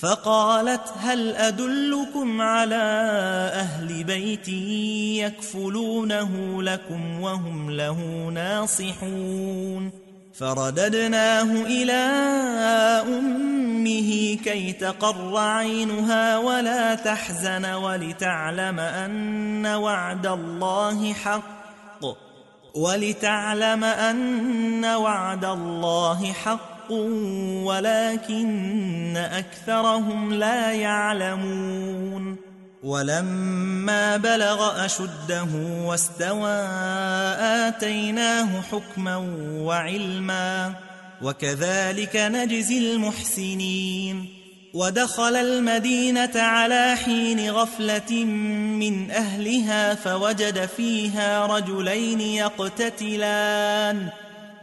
فقالت هل أدلكم على أهل بيت يكفلونه لكم وهم له ناصحون؟ فرددناه إلى أمه كي تقر عينها ولا تحزن ولتعلم أن وعد الله حق ولتعلم أن وعد الله حق. حق ولكن أكثرهم لا يعلمون. ولما بلغ أشده واستوى آتيناه حكما وعلما وكذلك نجزي المحسنين. ودخل المدينة على حين غفلة من أهلها فوجد فيها رجلين يقتتلان.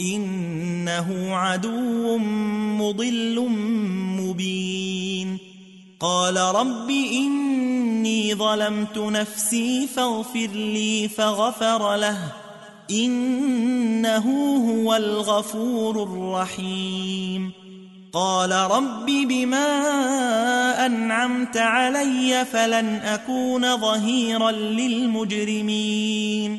إنه عدو مضل مبين. قال رب إني ظلمت نفسي فاغفر لي فغفر له. إنه هو الغفور الرحيم. قال رب بما أنعمت علي فلن أكون ظهيرا للمجرمين.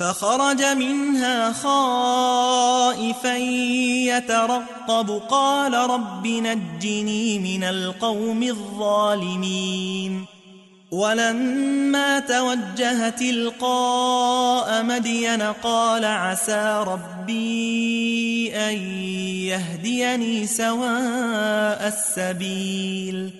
فخرج منها خائفا يترقب. قال رب نجني من القوم الظالمين. ولما توجه تلقاء مدين قال عسى ربي أن يهديني سواء السبيل.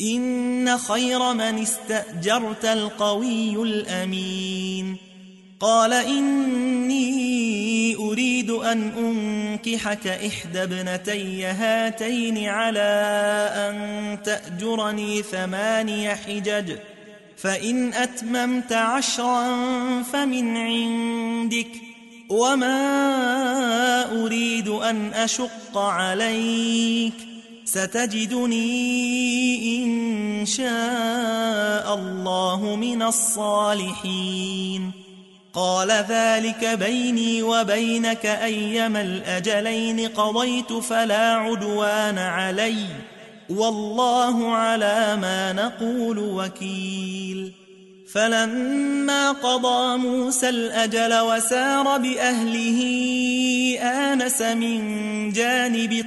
إن خير من استأجرت القوي الأمين. قال إني أريد أن أنكحك إحدى ابنتي هاتين على أن تأجرني ثماني حجج فإن أتممت عشرا فمن عندك وما أريد أن أشق عليك. ستجدني إن شاء الله من الصالحين. قال ذلك بيني وبينك أيما الأجلين قضيت فلا عدوان علي. والله على ما نقول وكيل. فلما قضى موسى الأجل وسار بأهله آنس من جانب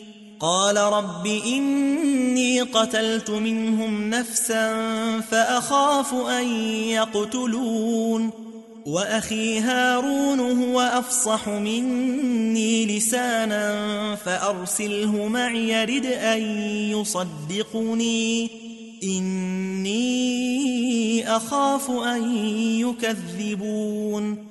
قال رب إني قتلت منهم نفسا فأخاف أن يقتلون وأخي هارون هو أفصح مني لسانا فأرسله معي رد أن يصدقني. إني أخاف أن يكذبون.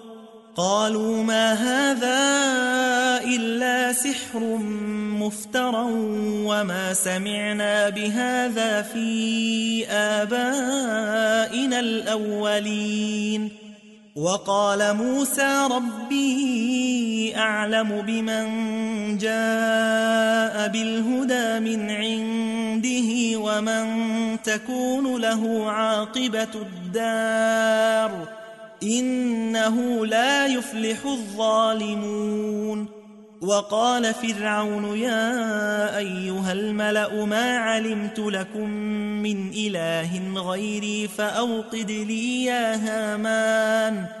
قالوا ما هذا إلا سحر مفترى وما سمعنا بهذا في آبائنا الأولين. وقال موسى ربي أعلم بمن جاء بالهدى من عنده ومن تكون له عاقبة الدار. إنه لا يفلح الظالمون. وقال فرعون يا أيها الملأ ما علمت لكم من إله غيري فأوقد لي يا هامان.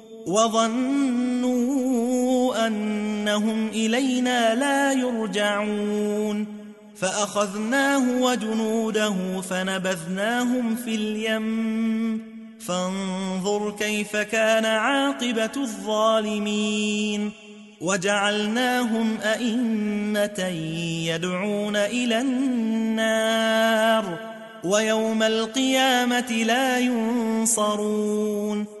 وظنوا أنهم إلينا لا يرجعون فأخذناه وجنوده فنبذناهم في اليم فانظر كيف كان عاقبة الظالمين وجعلناهم أئمة يدعون إلى النار ويوم القيامة لا ينصرون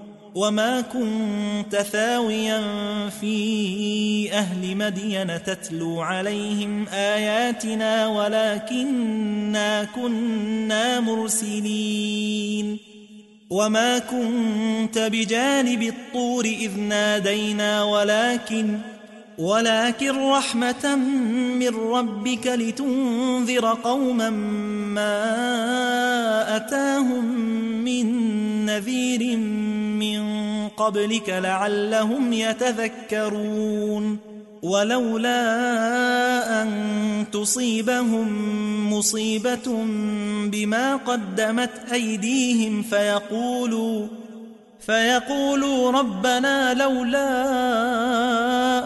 وما كنت ثاويا في أهل مدين تتلو عليهم آياتنا ولكننا كنا مرسلين. وما كنت بجانب الطور إذ نادينا ولكن ولكن رحمة من ربك لتنذر قوما ما أتاهم من نذير من قبلك لعلهم يتذكرون. ولولا أن تصيبهم مصيبة بما قدمت أيديهم فيقولوا فيقولوا ربنا لولا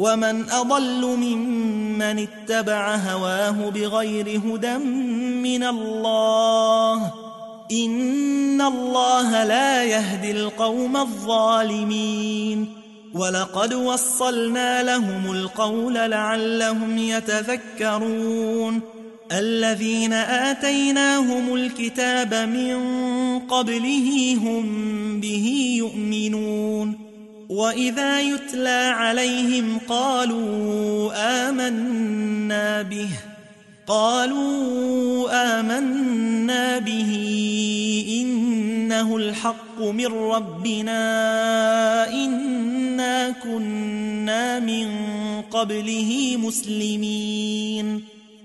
ومن أضل ممن اتبع هواه بغير هدى من الله إن الله لا يهدي القوم الظالمين ولقد وصلنا لهم القول لعلهم يتذكرون الذين آتيناهم الكتاب من قبله هم به يؤمنون وإذا يتلى عليهم قالوا آمنا به قالوا آمنا به إنه الحق من ربنا إنا كنا من قبله مسلمين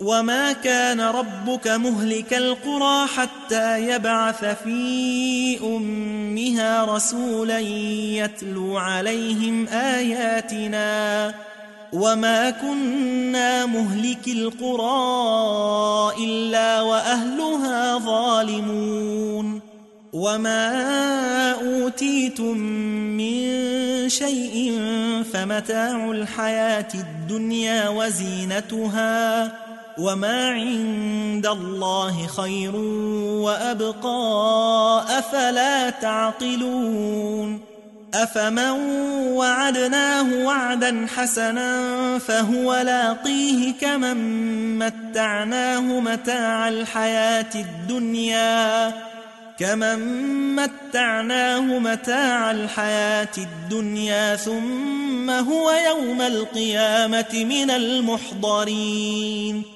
وما كان ربك مهلك القرى حتى يبعث في أمها رسولا يتلو عليهم آياتنا وما كنا مهلك القرى إلا وأهلها ظالمون وما أوتيتم من شيء فمتاع الحياة الدنيا وزينتها وما عند الله خير وأبقى أفلا تعقلون أفمن وعدناه وعدا حسنا فهو لاقيه كمن متعناه متاع الحياة الدنيا كمن متعناه متاع الحياة الدنيا ثم هو يوم القيامة من المحضرين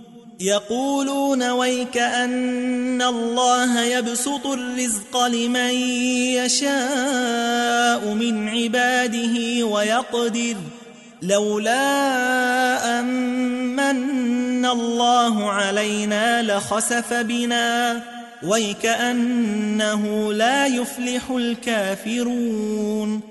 يقولون ويك أن الله يبسط الرزق لمن يشاء من عباده ويقدر لولا أمن الله علينا لخسف بنا ويكأنه لا يفلح الكافرون